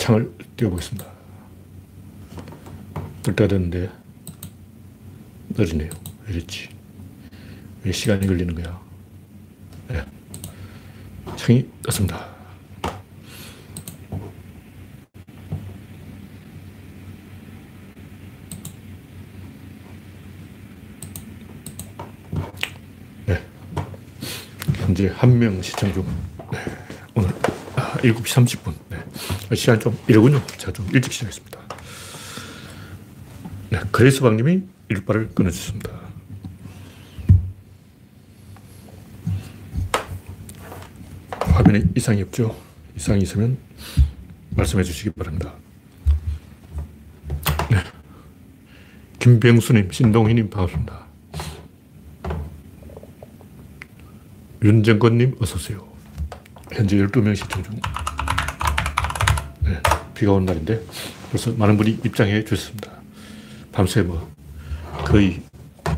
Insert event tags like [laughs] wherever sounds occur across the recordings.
창을 띄워보겠습니다. 뜰 때가 됐는데. 왜 이랬지? 왜 시간이 걸리는 거야? 네. 창이 떴습니다. 네. 현재 한 명 시청 중. 네. 오늘 아, 7시 30분. 네. 시간이 좀 이러군요. 제가 좀 일찍 시작했습니다. 네. 그레이스방님이 일발을 끊어주셨습니다. 화면에 이상이 없죠? 이상이 있으면 말씀해 주시기 바랍니다. 네. 김병수님, 신동희님 반갑습니다. 윤정건님 어서오세요. 현재 12명 시청 중. 네, 비가 오는 날인데 벌써 많은 분이 입장해 주셨습니다. 밤새 뭐 거의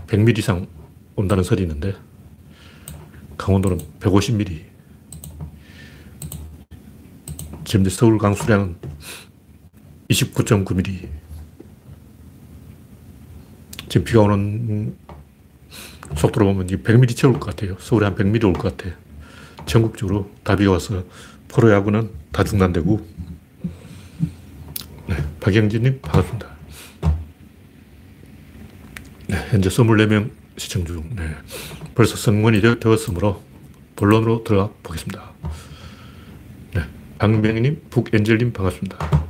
100mm 이상 온다는 설이 있는데 강원도는 150mm 지금 서울 강수량은 29.9mm 지금 비가 오는 속도로 보면 100mm 채울 것 같아요. 서울에 한 100mm 올 것 같아. 전국적으로 다 비가 와서 프로야구는 다 중단되고 네, 박영진님 반갑습니다. 네, 현재 24명 시청 중. 네, 벌써 성문이 되었으므로 본론으로 들어가 보겠습니다. 네, 박명희님, 북엔젤님 반갑습니다.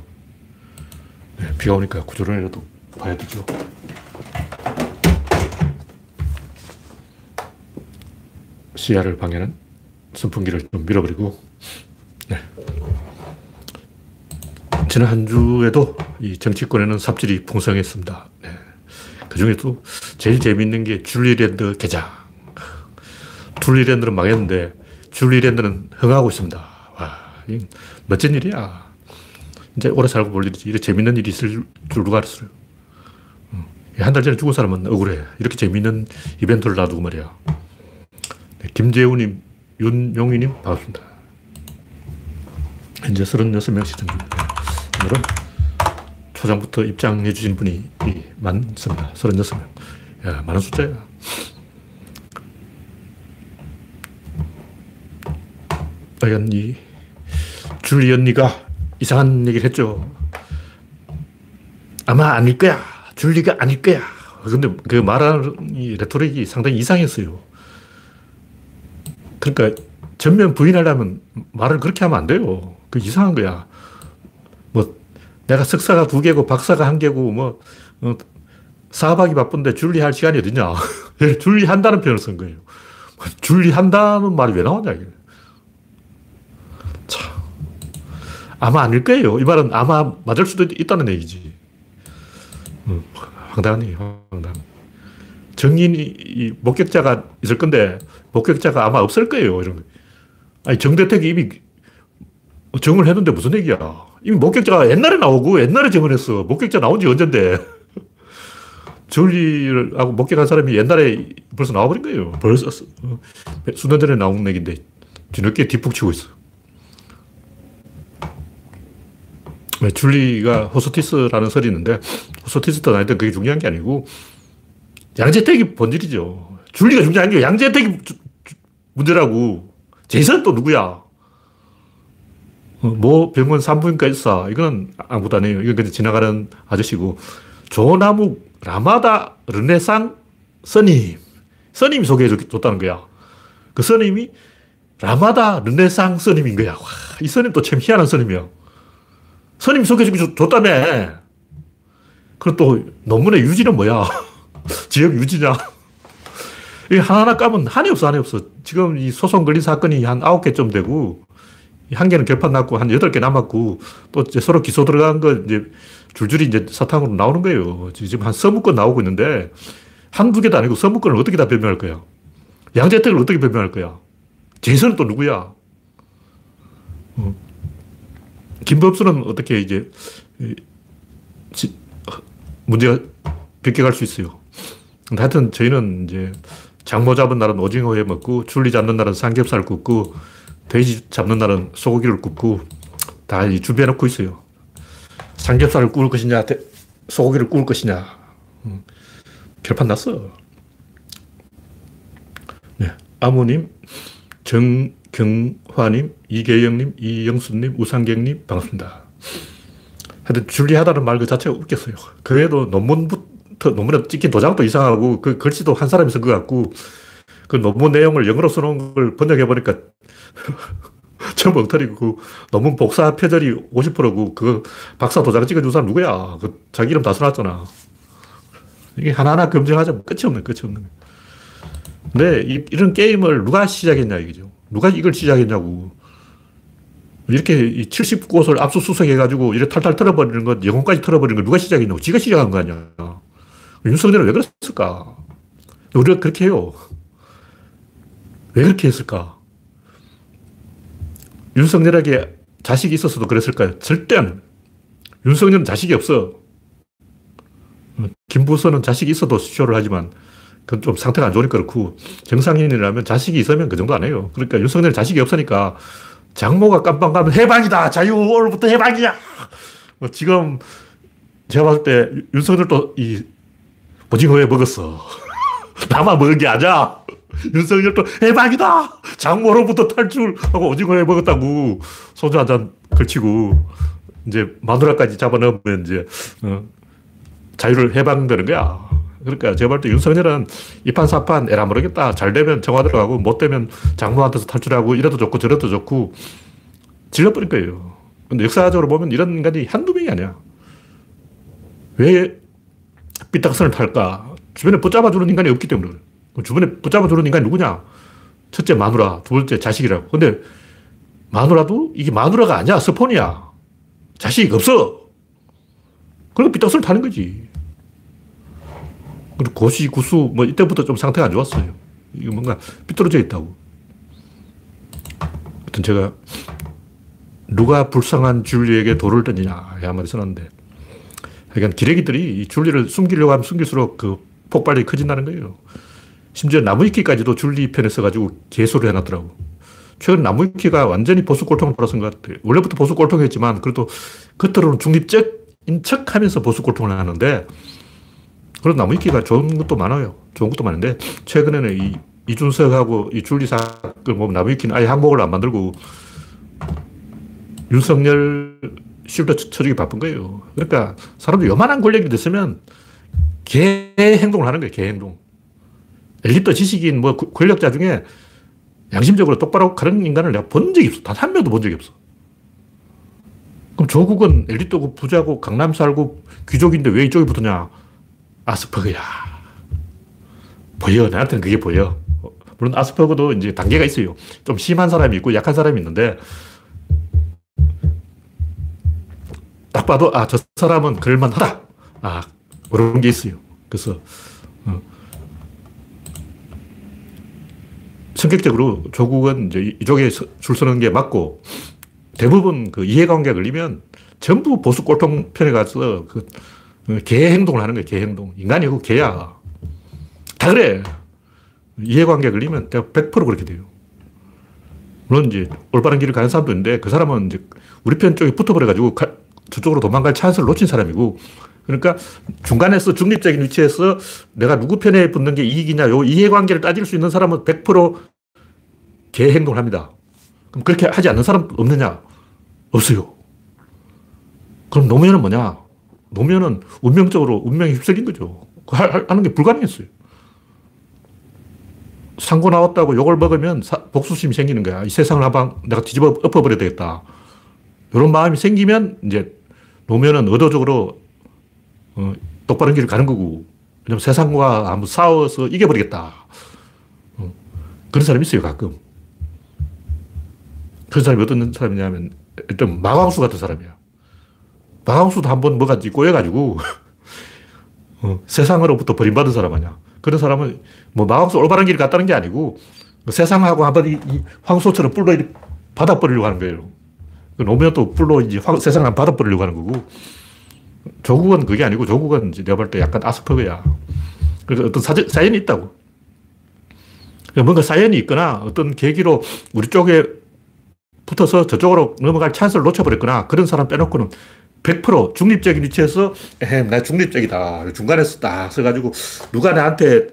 네, 비가 오니까 구조론이라도 봐야 되죠. 시야를 방해하는 선풍기를 좀 밀어버리고, 네. 지난 한 주에도 이 정치권에는 삽질이 풍성했습니다. 네. 그 중에도 제일 재밌는 게 줄리랜드 개장. 줄리랜드는 망했는데, 줄리랜드는 흥하고 있습니다. 와, 멋진 일이야. 이제 오래 살고 볼 일이지. 이렇게 재밌는 일이 있을 줄 누가 알았어요. 한 달 전에 죽은 사람은 억울해. 이렇게 재밌는 이벤트를 놔두고 말이야. 네, 김재우님, 윤용희님, 반갑습니다. 현재 36명 시청 중입니다. 오늘은 초장부터 입장해 주신 분이 많습니다. 36명. 야, 많은 숫자야. 과연 이 줄리 언니가 이상한 얘기를 했죠. 아마 아닐 거야. 줄리가 아닐 거야. 근데 그 말하는 이 레토릭이 상당히 이상했어요. 그러니까 전면 부인하려면 말을 그렇게 하면 안 돼요. 그 이상한 거야. 뭐 내가 석사가 두 개고 박사가 한 개고 뭐 어, 사박이 바쁜데 줄리할 시간이 어딨냐. [laughs] 줄리한다는 표현을 쓴 거예요. 줄리한다는 말이 왜 나오냐. 이게. 참. 아마 아닐 거예요. 이 말은 아마 맞을 수도 있다는 얘기지. 음, 얘기, 황당. 정인이, 목격자가 있을 건데, 목격자가 아마 없을 거예요. 이런 거. 아니, 정대택이 이미 정을 했는데 무슨 얘기야. 이미 목격자가 옛날에 나오고 옛날에 정을 했어. 목격자 나온 지 언젠데. [laughs] 전리를 하고 목격한 사람이 옛날에 벌써 나와버린 거예요. 벌써 수년 전에 나온 얘기인데 뒤늦게 뒷북치고 있어. 네, 줄리가 호스티스라는 설이 있는데 호스티스든 아니든 그게 중요한 게 아니고 양재택이 본질이죠. 줄리가 중요한 게 양재택이 문제라고. 제이슨 또 누구야? 뭐 병원 산부인과 의사 이거는 아무도 안 해요. 이건 그냥 지나가는 아저씨고 조나무 라마다 르네상 스님 스님이 소개해 줬다는 거야. 그 스님이 라마다 르네상 스님인 거야. 와, 이 스님 또참 희한한 스님이야. 스님 소개해 줬다며. 그리고 또 논문의 유지는 뭐야? [laughs] 지역 유지냐? 이 하나하나 까면 한이 없어, 한이 없어. 지금 이 소송 걸린 사건이 한 아홉 개쯤 되고, 한 개는 결판 났고, 한 여덟 개 남았고, 또 서로 기소 들어간 거 이제 줄줄이 이제 사탕으로 나오는 거예요. 지금 한 서무건 나오고 있는데, 한두 개도 아니고 서무건을 어떻게 다 변명할 거야? 양재택을 어떻게 변명할 거야? 재선은 또 누구야? 어. 김법수는 어떻게 이제, 문제가 벗겨갈 수 있어요. 하여튼 저희는 이제 장모 잡은 날은 오징어 회 먹고, 줄리 잡는 날은 삼겹살 굽고, 돼지 잡는 날은 소고기를 굽고, 다 준비해 놓고 있어요. 삼겹살을 구울 것이냐, 소고기를 구울 것이냐. 음, 결판 났어. 네. 아무님, 정경화님, 이계영님, 이영수님, 우상경님, 반갑습니다. 하여튼, 줄리하다는 말 그 자체가 웃겼어요. 그래도 논문부터, 논문에 찍힌 도장도 이상하고, 그 글씨도 한 사람이 쓴 것 같고, 그 논문 내용을 영어로 써놓은 걸 번역해보니까 [laughs] 전부 엉터리고, 그 논문 복사 표절이 50%고, 그 박사 도장 찍어준 사람 누구야? 그 자기 이름 다 써놨잖아. 이게 하나하나 검증하자면 끝이 없네, 끝이 없는 근데 이, 이런 게임을 누가 시작했냐, 이거죠. 누가 이걸 시작했냐고. 이렇게 70곳을 압수수색 해가지고 이렇게 탈탈 털어버리는 것, 영혼까지 털어버리는 걸 누가 시작했냐고. 지가 시작한 거 아니야. 윤석열은 왜 그랬을까? 우리가 그렇게 해요. 왜 그렇게 했을까? 윤석열에게 자식이 있었어도 그랬을까요? 절대 안. 윤석열은 자식이 없어. 김부선은 자식이 있어도 쇼를 하지만 그건 좀 상태가 안 좋으니까 그렇고 정상인이라면 자식이 있으면 그 정도 안 해요. 그러니까 윤석열 자식이 없으니까 장모가 깜빵 가면 해방이다. 자유 오늘부터 해방이야. 뭐 지금 제가 봤을 때 윤석열도 이 오징어회 먹었어. [laughs] 나만 먹은 게 아니야. 윤석열도 해방이다! 장모로부터 탈출하고 오징어회 먹었다고 소주 한 잔 걸치고 이제 마누라까지 잡아넣으면 이제 어, 자유를 해방되는 거야. 그러니까 제가 볼때 윤석열은 이판사판 에라 모르겠다. 잘 되면 청와 들어가고 못 되면 장모한테서 탈출하고 이래도 좋고 저래도 좋고 질러버릴 거예요. 근데 역사적으로 보면 이런 인간이 한두 명이 아니야. 왜 삐딱선을 탈까? 주변에 붙잡아주는 인간이 없기 때문에 주변에 붙잡아 주는 인간이 누구냐? 첫째 마누라, 두 번째 자식이라고. 근데 마누라도 이게 마누라가 아니야. 스폰이야. 자식이 없어. 그러니까 삐딱선을 타는 거지. 그리고 고시, 구수, 뭐 이때부터 좀 상태가 안 좋았어요. 이거 뭔가 삐뚤어져 있다고. 하여튼 제가 누가 불쌍한 줄리에게 돌을 던지냐 한마디 써놨는데 그러니까 기레기들이 이 줄리를 숨기려고 하면 숨길수록 그 폭발력이 커진다는 거예요. 심지어 나무위키까지도 줄리 편에 써가지고 개소를 해놨더라고. 최근 나무위키가 완전히 보수 꼴통을 벌었은 것 같아요. 원래부터 보수 꼴통이었지만 그래도 겉으로는 중립적인 척 하면서 보수 꼴통을 하는데 그런 나무위키가 좋은 것도 많아요. 좋은 것도 많은데 최근에는 이 이준석하고 이 줄리 사건 보면 나무위키는 아예 항목을 안 만들고 윤석열 쉴드 쳐주기 바쁜 거예요. 그러니까 사람들 요만한 권력이 됐으면 개 행동을 하는 거예요. 개 행동. 엘리트 지식인 뭐 권력자 중에 양심적으로 똑바로 가는 인간을 내가 본 적이 없어. 단 한 명도 본 적이 없어. 그럼 조국은 엘리트고 부자고 강남 살고 귀족인데 왜 이쪽에 붙었냐? 아스퍼그야. 보여. 나한테는 그게 보여. 물론 아스퍼그도 이제 단계가 있어요. 좀 심한 사람이 있고 약한 사람이 있는데 딱 봐도 아, 저 사람은 그럴만하다. 아, 그런 게 있어요. 그래서 어. 성격적으로 조국은 이제 이쪽에 줄 서는 게 맞고 대부분 그 이해관계가 걸리면 전부 보수 꼴통 편에 가서 그 개 행동을 하는 거예요, 개 행동. 인간이 고 개야. 다 그래. 이해관계 걸리면 100% 그렇게 돼요. 물론 이제 올바른 길을 가는 사람도 있는데 그 사람은 이제 우리 편 쪽에 붙어버려가지고 저쪽으로 도망갈 찬스를 놓친 사람이고 그러니까 중간에서 중립적인 위치에서 내가 누구 편에 붙는 게 이익이냐 요 이해관계를 따질 수 있는 사람은 100%개 행동을 합니다. 그럼 그렇게 하지 않는 사람 없느냐? 없어요. 그럼 노무현은 뭐냐? 노무현은 운명적으로 운명에 휩쓸린 거죠. 하는 게 불가능했어요. 상고 나왔다고 욕을 먹으면 사, 복수심이 생기는 거야. 이 세상을 한방 내가 뒤집어 엎어버려야 되겠다. 이런 마음이 생기면 이제 노무현은 의도적으로 어, 똑바른 길을 가는 거고 왜냐면 세상과 한번 싸워서 이겨버리겠다. 어, 그런 사람이 있어요, 가끔. 그런 사람이 어떤 사람이냐면 일단 마광수 같은 사람이야. 마광수도 한 번 뭐가 꼬여가지고 [laughs] 어, 세상으로부터 버림받은 사람 아니야. 그런 사람은 뭐 마광수 올바른 길을 갔다는 게 아니고 세상하고 한번 황소처럼 뿔로 받아버리려고 하는 거예요. 그 노무현도 뿔로 이제 황, 세상을 받아버리려고 하는 거고 조국은 그게 아니고 조국은 이제 내가 볼 때 약간 아스퍼그야. 그래서 어떤 사전, 사연이 있다고. 그러니까 뭔가 사연이 있거나 어떤 계기로 우리 쪽에 붙어서 저쪽으로 넘어갈 찬스를 놓쳐버렸거나 그런 사람 빼놓고는 100% 중립적인 위치에서 에헴, 나 중립적이다. 중간에서 딱 서가지고 누가 나한테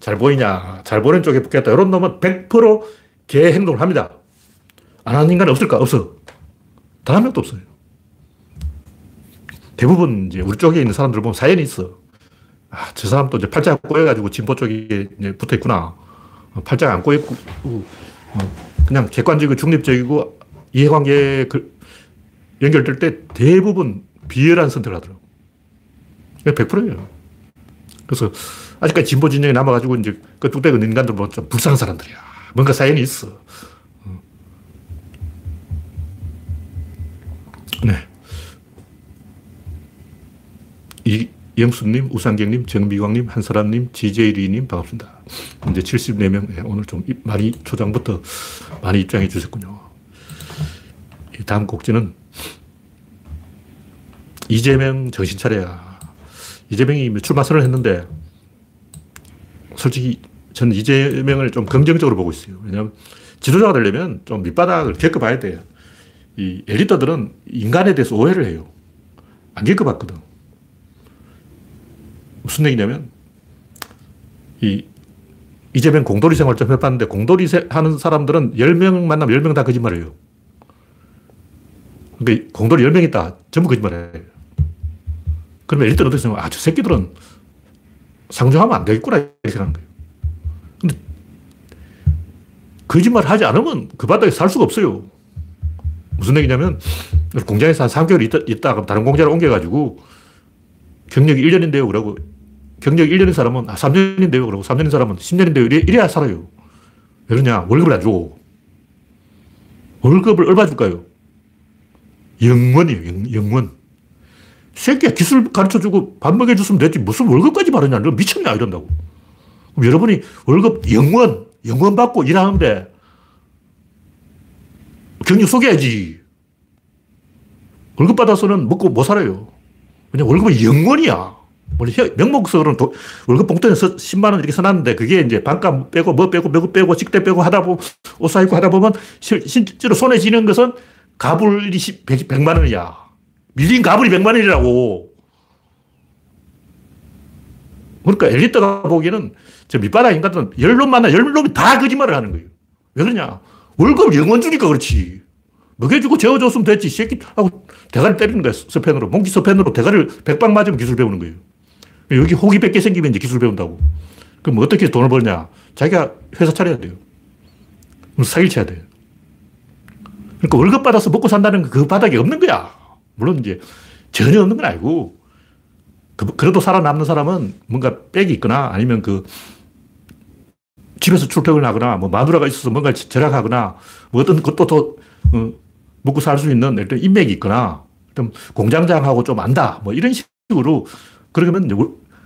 잘 보이냐, 잘 보는 쪽에 붙겠다. 이런 놈은 100%개 행동을 합니다. 안 하는 인간 없을까? 없어. 단 한 명도 없어요. 대부분 이제 우리 쪽에 있는 사람들 보면 사연이 있어. 아, 저 사람도 이제 팔짱 꼬여가지고 진보 쪽에 붙어 있구나. 어, 팔짱 안 꼬였고, 어, 그냥 객관적이고 중립적이고 이해관계 연결될 때 대부분 비열한 선택을 하더라고. 100%예요. 그래서 아직까지 진보 진영에 남아가지고 이제 그 뚝배기 인간들 보면 좀 불쌍한 사람들이야. 뭔가 사연이 있어. 어. 네. 이 영수님, 우상경님, 정미광님, 한사람님, 지제이리님 반갑습니다. 이제 74명, 네, 오늘 좀 많이 초장부터 많이 입장해 주셨군요. 다음 곡지는 이재명 정신 차려야. 이재명이 출마 선을 했는데 솔직히 저는 이재명을 좀 긍정적으로 보고 있어요. 왜냐하면 지도자가 되려면 좀 밑바닥을 겪어봐야 돼요. 이 엘리트들은 인간에 대해서 오해를 해요. 안 겪어봤거든. 무슨 얘기냐면, 이 이재명 공돌이 생활 좀 해봤는데, 공돌이 하는 사람들은 10명 만나면 10명 다 거짓말 해요. 그러니까 공돌이 10명 있다. 전부 거짓말 해. 그러면 엘리트는 어떻게 생각해? 아, 저 새끼들은 상종하면 안 되겠구나. 이렇게 생각하는 거예요. 근데 거짓말 하지 않으면 그 바닥에 살 수가 없어요. 무슨 얘기냐면 공장에서 한 3개월 있다, 있다 그럼 다른 공장을 옮겨가지고 경력이 1년인데요. 그러고 경력이 1년인 사람은 아, 3년인데요. 그러고 3년인 사람은 10년인데요. 이래, 이래야 살아요. 왜 그러냐? 월급을 안 줘. 월급을 얼마 줄까요? 영원이에요. 영, 영원. 새끼야 기술 가르쳐주고 밥 먹여줬으면 됐지. 무슨 월급까지 바르냐. 너 미쳤냐. 이런다고. 그럼 여러분이 월급 영원, 영원 받고 일하는데 경력 속여야지. 월급 받아서는 먹고 못 살아요. 왜냐 월급은 영원이야. 원래 명목적으로는 도, 월급 봉투에 서 10만 원 이렇게 써놨는데 그게 이제 반값 빼고 뭐 빼고 뭐 빼고 식대 빼고 하다 보면 옷 사입고 하다 보면 실제로 손에 쥐는 것은 가불이 100, 100만 원이야. 밀린 가불이 100만 원이라고. 그러니까 엘리트가 보기에는 저 밑바닥 인간들은 열놈 만나 열 놈이 다 거짓말을 하는 거예요. 왜 그러냐. 월급 영원 주니까 그렇지. 먹여주고 재워줬으면 됐지. 새끼 하고 대가리 때리는 거야. 스펜으로. 몽키 스펜으로 대가리를 백방 맞으면 기술 배우는 거예요. 여기 호기 100개 생기면 이제 기술 배운다고. 그럼 어떻게 돈을 벌냐. 자기가 회사 차려야 돼요. 사기를 쳐야 돼요. 그러니까 월급 받아서 먹고 산다는 그 바닥이 없는 거야. 물론 이제 전혀 없는 건 아니고, 그, 그래도 살아남는 사람은 뭔가 백이 있거나 아니면 그 집에서 출퇴근을 하거나 뭐 마누라가 있어서 뭔가 절약하거나 뭐 어떤 것도 더 어, 먹고 살 수 있는 일단 인맥이 있거나 좀 공장장하고 좀 안다 뭐 이런 식으로 그러면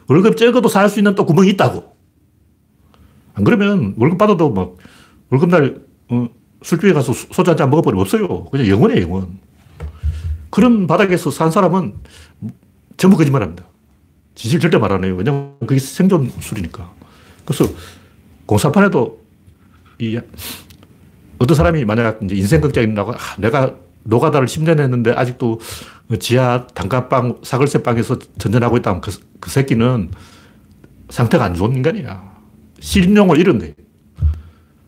월급 적어도 살 수 있는 또 구멍이 있다고. 안 그러면 월급 받아도 뭐 월급날 어, 술집에 가서 소주 한 잔 먹어버리면 없어요. 그냥 영원해 영원. 그런 바닥에서 산 사람은 전부 거짓말 합니다. 진실 절대 말 안 해요. 왜냐면 그게 생존술이니까. 그래서 공사판에도 이 어떤 사람이 만약 이제 인생 걱정이라고 아, 내가 노가다를 10년 했는데 아직도 지하 단칸방 사글세 방에서 전전하고 있다면 그, 그 새끼는 상태가 안 좋은 인간이야. 잃은 거예요.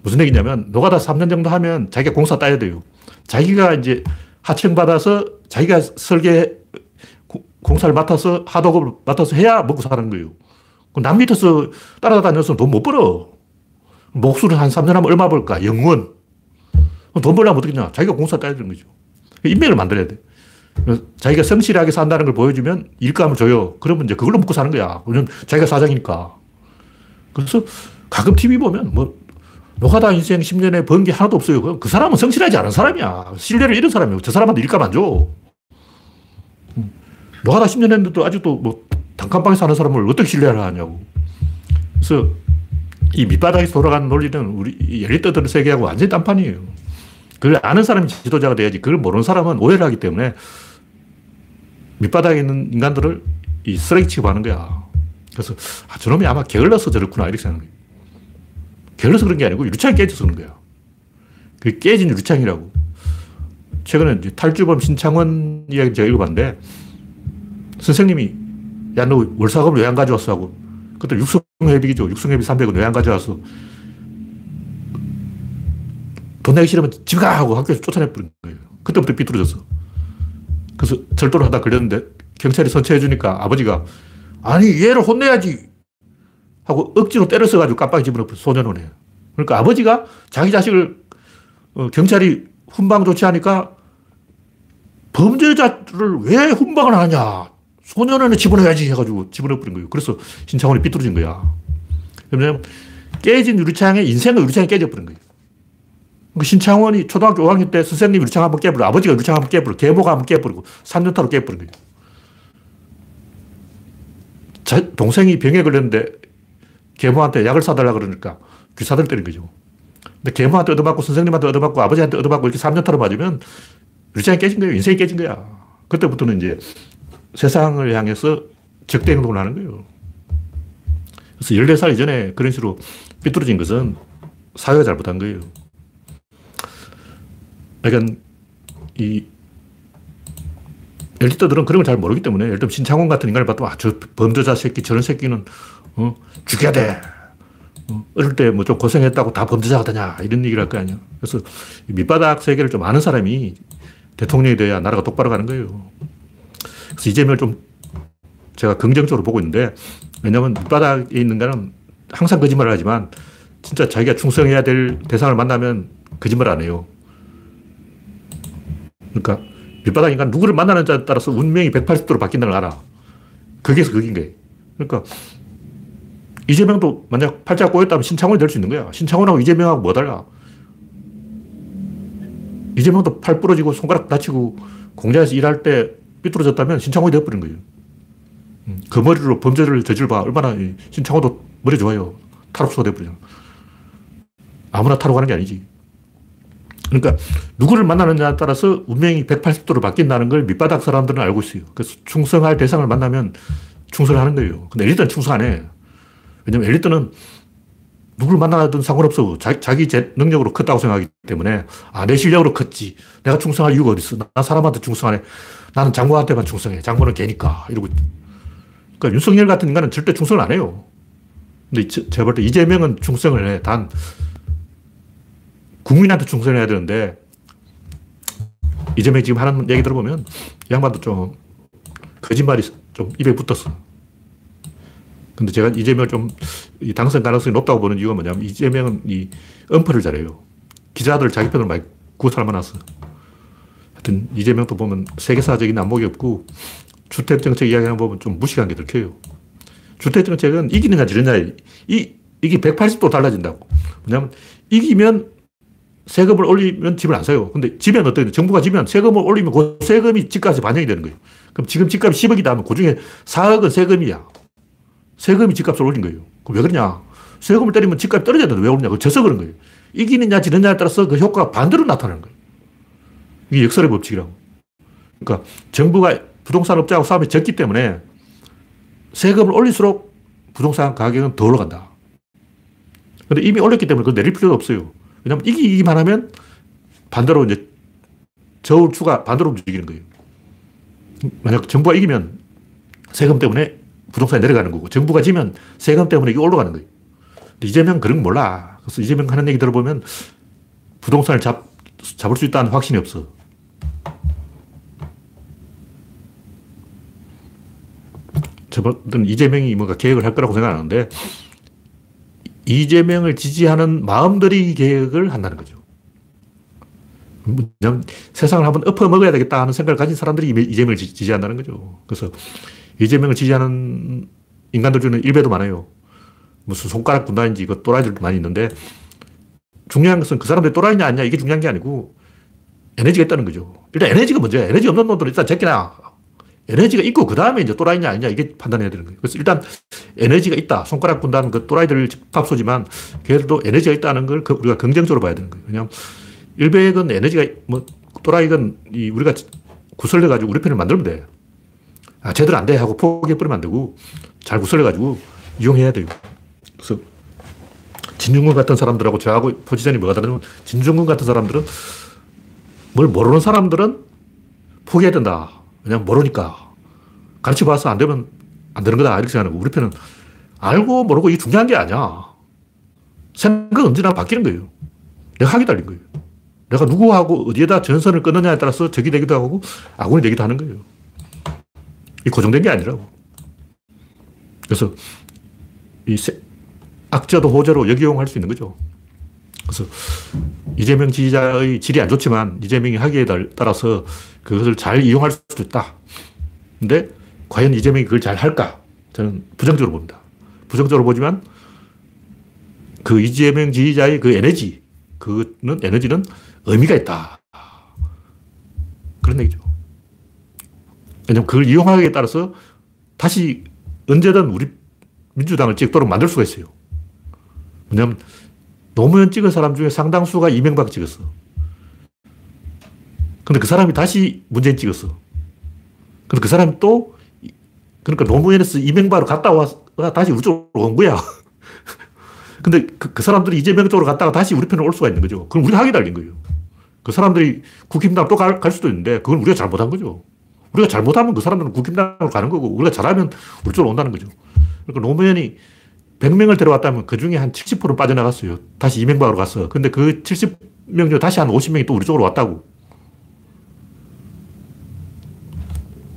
무슨 얘기냐면 노가다 3년 정도 하면 자기가 공사 따야 돼요. 자기가 이제 하청 받아서 자기가 설계 공사를 맡아서 하도급을 맡아서 해야 먹고 사는 거예요. 남 밑에서 따라다녀서 돈 못 벌어. 목수를 한 3년 하면 얼마 벌까? 영원. 돈 벌려면 어떻게 냐 자기가 공사 따야 되는 거죠. 인맥을 만들어야 돼. 자기가 성실하게 산다는 걸 보여주면 일감을 줘요. 그러면 이제 그걸로 먹고 사는 거야. 왜냐면 자기가 사장이니까. 그래서 가끔 TV 보면 뭐 노가다 인생 10년에 번 게 하나도 없어요. 그 사람은 성실하지 않은 사람이야. 신뢰를 잃은 사람이에요. 저 사람한테 일감 안 줘. 음. 노가다 10년 했는데도 아직도 뭐 단칸방에 사는 사람을 어떻게 신뢰를 하냐고. 그래서 이 밑바닥에서 돌아가는 논리는 우리 엘리트들 세계하고 완전히 딴판이에요. 그걸 아는 사람이 지도자가 돼야지 그걸 모르는 사람은 오해를 하기 때문에 밑바닥에 있는 인간들을 이 쓰레기 취급하는 거야. 그래서 아, 저놈이 아마 게을러서 저렇구나 이렇게 생각해요. 게을러서 그런 게 아니고 유창이 깨져서 그런 거야. 그 깨진 유창이라고. 최근에 탈주범 신창원 이야기 제가 읽어봤는데 선생님이 야, 너 월사금을 왜 안 가져왔어? 하고 그때 육성회비죠. 육성회비 300원 왜 안 가져와서 돈 내기 싫으면 집에 가! 하고 학교에서 쫓아내버린 거예요. 그때부터 삐뚤어졌어. 그래서 절도를 하다 걸렸는데 경찰이 선처해주니까 아버지가 아니 얘를 혼내야지 하고 억지로 때려서가지고 깜빡이 집어넣고 소년원에 그러니까 아버지가 자기 자식을 어, 경찰이 훈방 조치하니까 범죄자를 왜 훈방을 하냐 소년원에 집어넣어야지 해가지고 집어넣어버린 거예요. 그래서 신창원이 삐뚤어진 거야. 왜냐면 깨진 유리창에 인생의 유리창이 깨져버린 거예요. 그 신창원이 초등학교 5학년 때 선생님 유리창 한번 깨버려. 아버지가 유리창 한번 깨버려. 계모가 한번 깨버리고 3년타로 깨버린 거예요. 자, 동생이 병에 걸렸는데 계모한테 약을 사달라 그러니까 귀사들 때린 거죠. 근데 계모한테 얻어맞고 선생님한테 얻어맞고 아버지한테 얻어맞고 이렇게 3년타로 맞으면 유리창이 깨진 거예요. 인생이 깨진 거야. 그때부터는 이제 세상을 향해서 적대 행동을 하는 거예요. 그래서 14살 이전에 그런 식으로 삐뚤어진 것은 사회가 잘못한 거예요. 그러니까 이 엘리트들은 그런 걸 잘 모르기 때문에 예를 들면 신창원 같은 인간을 봐도 아, 저 범죄자 새끼 저런 새끼는 어, 죽여야 돼. 어, 어릴 때 뭐 좀 고생했다고 다 범죄자가 되냐 이런 얘기를 할 거 아니야. 그래서 밑바닥 세계를 좀 아는 사람이 대통령이 돼야 나라가 똑바로 가는 거예요. 그래서 이재명을 좀 제가 긍정적으로 보고 있는데 왜냐하면 밑바닥에 있는 거는 항상 거짓말을 하지만 진짜 자기가 충성해야 될 대상을 만나면 거짓말 안 해요. 그러니까 밑바닥 인간 누구를 만나는지에 따라서 운명이 180도로 바뀐다는 걸 알아. 거기에서 거긴 거예요. 그러니까 이재명도 만약 팔자가 꼬였다면 신창원이 될 수 있는 거야. 신창원하고 이재명하고 뭐 달라? 이재명도 팔 부러지고 손가락 다치고 공장에서 일할 때 삐뚤어졌다면 신창원이 되어버린 거예요. 음, 그 머리로 범죄를 저질 봐. 얼마나 신창원도 머리 좋아요. 탈옥수가 되어버리잖아. 아무나 가는 게 아니지. 그러니까 누구를 만나느냐에 따라서 운명이 180도로 바뀐다는 걸 밑바닥 사람들은 알고 있어요. 그래서 충성할 대상을 만나면 충성을 하는 거예요. 근데 엘리트는 충성 안 해. 왜냐면 엘리트는 누구를 만나든 상관없어. 자, 기제 능력으로 컸다고 생각하기 때문에 아, 내 실력으로 컸지. 내가 충성할 이유가 있어. 난 사람한테 충성하네. 나는 장관한테만 충성해. 장관은 개니까. 이러고. 그러니까 윤석열 같은 인간은 절대 충성을 안 해요. 근데 제가 볼 때 이재명은 충성을 해. 단 국민한테 충성해야 되는데 이재명이 지금 하는 얘기 들어보면 이 양반도 좀 거짓말이 좀 입에 붙었어. 근데 제가 이재명을 좀 당선 가능성이 높다고 보는 이유가 뭐냐면 이재명은 이 언퍼를 잘해요. 기자들 자기 편을 많이 구사를 많았어. 하여튼 이재명도 보면 세계사적인 안목이 없고 주택정책 이야기하는 거 보면 좀 무식한 게 들켜요. 주택정책은 이기느냐 지느냐 이, 이게 180도 달라진다고. 뭐냐면 이기면 세금을 올리면 집을 안 사요. 근데 지면 어떻게 정부가 지면 세금을 올리면 그 세금이 집값에 반영이 되는 거예요. 그럼 지금 집값이 10억이다 하면 그 중에 4억은 세금이야. 세금이 집값을 올린 거예요. 그럼 왜 그러냐? 세금을 때리면 집값이 떨어져야 되는데 왜 오르냐? 그 져서 그런 거예요. 이기느냐 지느냐에 따라서 그 효과가 반대로 나타나는 거예요. 이게 역설의 법칙이라고. 그러니까 정부가 부동산 업자하고 싸움이 졌기 때문에 세금을 올릴수록 부동산 가격은 더 올라간다. 근데 이미 올렸기 때문에 그거 내릴 필요도 없어요. 왜냐면 이기기만 하면 반대로 이제 저울추가 반대로 움직이는 거예요. 만약 정부가 이기면 세금 때문에 부동산이 내려가는 거고 정부가 지면 세금 때문에 이게 올라가는 거예요. 이재명 그런 거 몰라. 그래서 이재명 하는 얘기 들어보면 부동산을 잡, 잡을 수 있다는 확신이 없어. 저번 이재명이 뭔가 계획을 할 거라고 생각하는데 이재명을 지지하는 마음들이 계획을 한다는 거죠. 세상을 한번 엎어먹어야 되겠다 하는 생각을 가진 사람들이 이재명을 지지한다는 거죠. 그래서 이재명을 지지하는 인간들 중에 일배도 많아요. 무슨 손가락 군단인지 그 또라이들도 많이 있는데 중요한 것은 그 사람들이 또라이냐 아니냐 이게 중요한 게 아니고 에너지가 있다는 거죠. 일단 에너지가 먼저야. 에너지 없는 놈들은 일단 제끼나 에너지가 있고 그 다음에 이제 또라이냐 아니냐 이게 판단해야 되는 거예요. 그래서 일단 에너지가 있다. 손가락 군다는 그 또라이들 집합소지만 걔들도 에너지가 있다는 걸 그 우리가 긍정적으로 봐야 되는 거예요. 왜냐하면 일백은 에너지가 뭐 또라이건 이 우리가 구설려 가지고 우리 편을 만들면 돼. 아, 제대로 안 돼 하고 포기해 버리면 안 되고 잘 구설려 가지고 이용해야 돼요. 그래서 진중권 같은 사람들하고 저하고 포지션이 뭐가 다르냐면 진중권 같은 사람들은 뭘 모르는 사람들은 포기해야 된다. 그냥 모르니까. 가르쳐 봐서 안 되면 안 되는 거다. 이렇게 생각하고 우리 편은 알고 모르고 이게 중요한 게 아니야. 생각은 언제나 바뀌는 거예요. 내가 하기 달린 거예요. 내가 누구하고 어디에다 전선을 끊느냐에 따라서 적이 되기도 하고 아군이 되기도 하는 거예요. 이 고정된 게 아니라고. 그래서 이 악자도 호재로 역이용할 수 있는 거죠. 그래서 이재명 지지자의 질이 안 좋지만 이재명이 하기에 따라서 그것을 잘 이용할 수도 있다. 근데 과연 이재명이 그걸 잘 할까? 저는 부정적으로 봅니다. 부정적으로 보지만 그 이재명 지지자의 그 에너지, 그는 에너지는 의미가 있다. 그런 얘기죠. 왜냐면 그걸 이용하기에 따라서 다시 언제든 우리 민주당을 찍도록 만들 수가 있어요. 왜냐면 노무현 찍은 사람 중에 상당수가 이명박 찍었어. 근데 그 사람이 다시 문재인 찍었어. 근데 그 사람이 또, 그러니까 노무현에서 이명박으로 갔다 와서 다시 우리 쪽으로 온 거야. [laughs] 근데 그, 그, 사람들이 이재명 쪽으로 갔다가 다시 우리 편으로 올 수가 있는 거죠. 그럼 우리가 하기 달린 거예요. 그 사람들이 국힘당 또 갈, 갈 수도 있는데 그건 우리가 잘못한 거죠. 우리가 잘못하면 그 사람들은 국힘당으로 가는 거고 우리가 잘하면 우리 쪽으로 온다는 거죠. 그러니까 노무현이 100명을 데려왔다면 그 중에 한 70% 빠져나갔어요. 다시 이명박으로 갔어. 근데 그 70명 중 다시 한 50명이 또 우리 쪽으로 왔다고.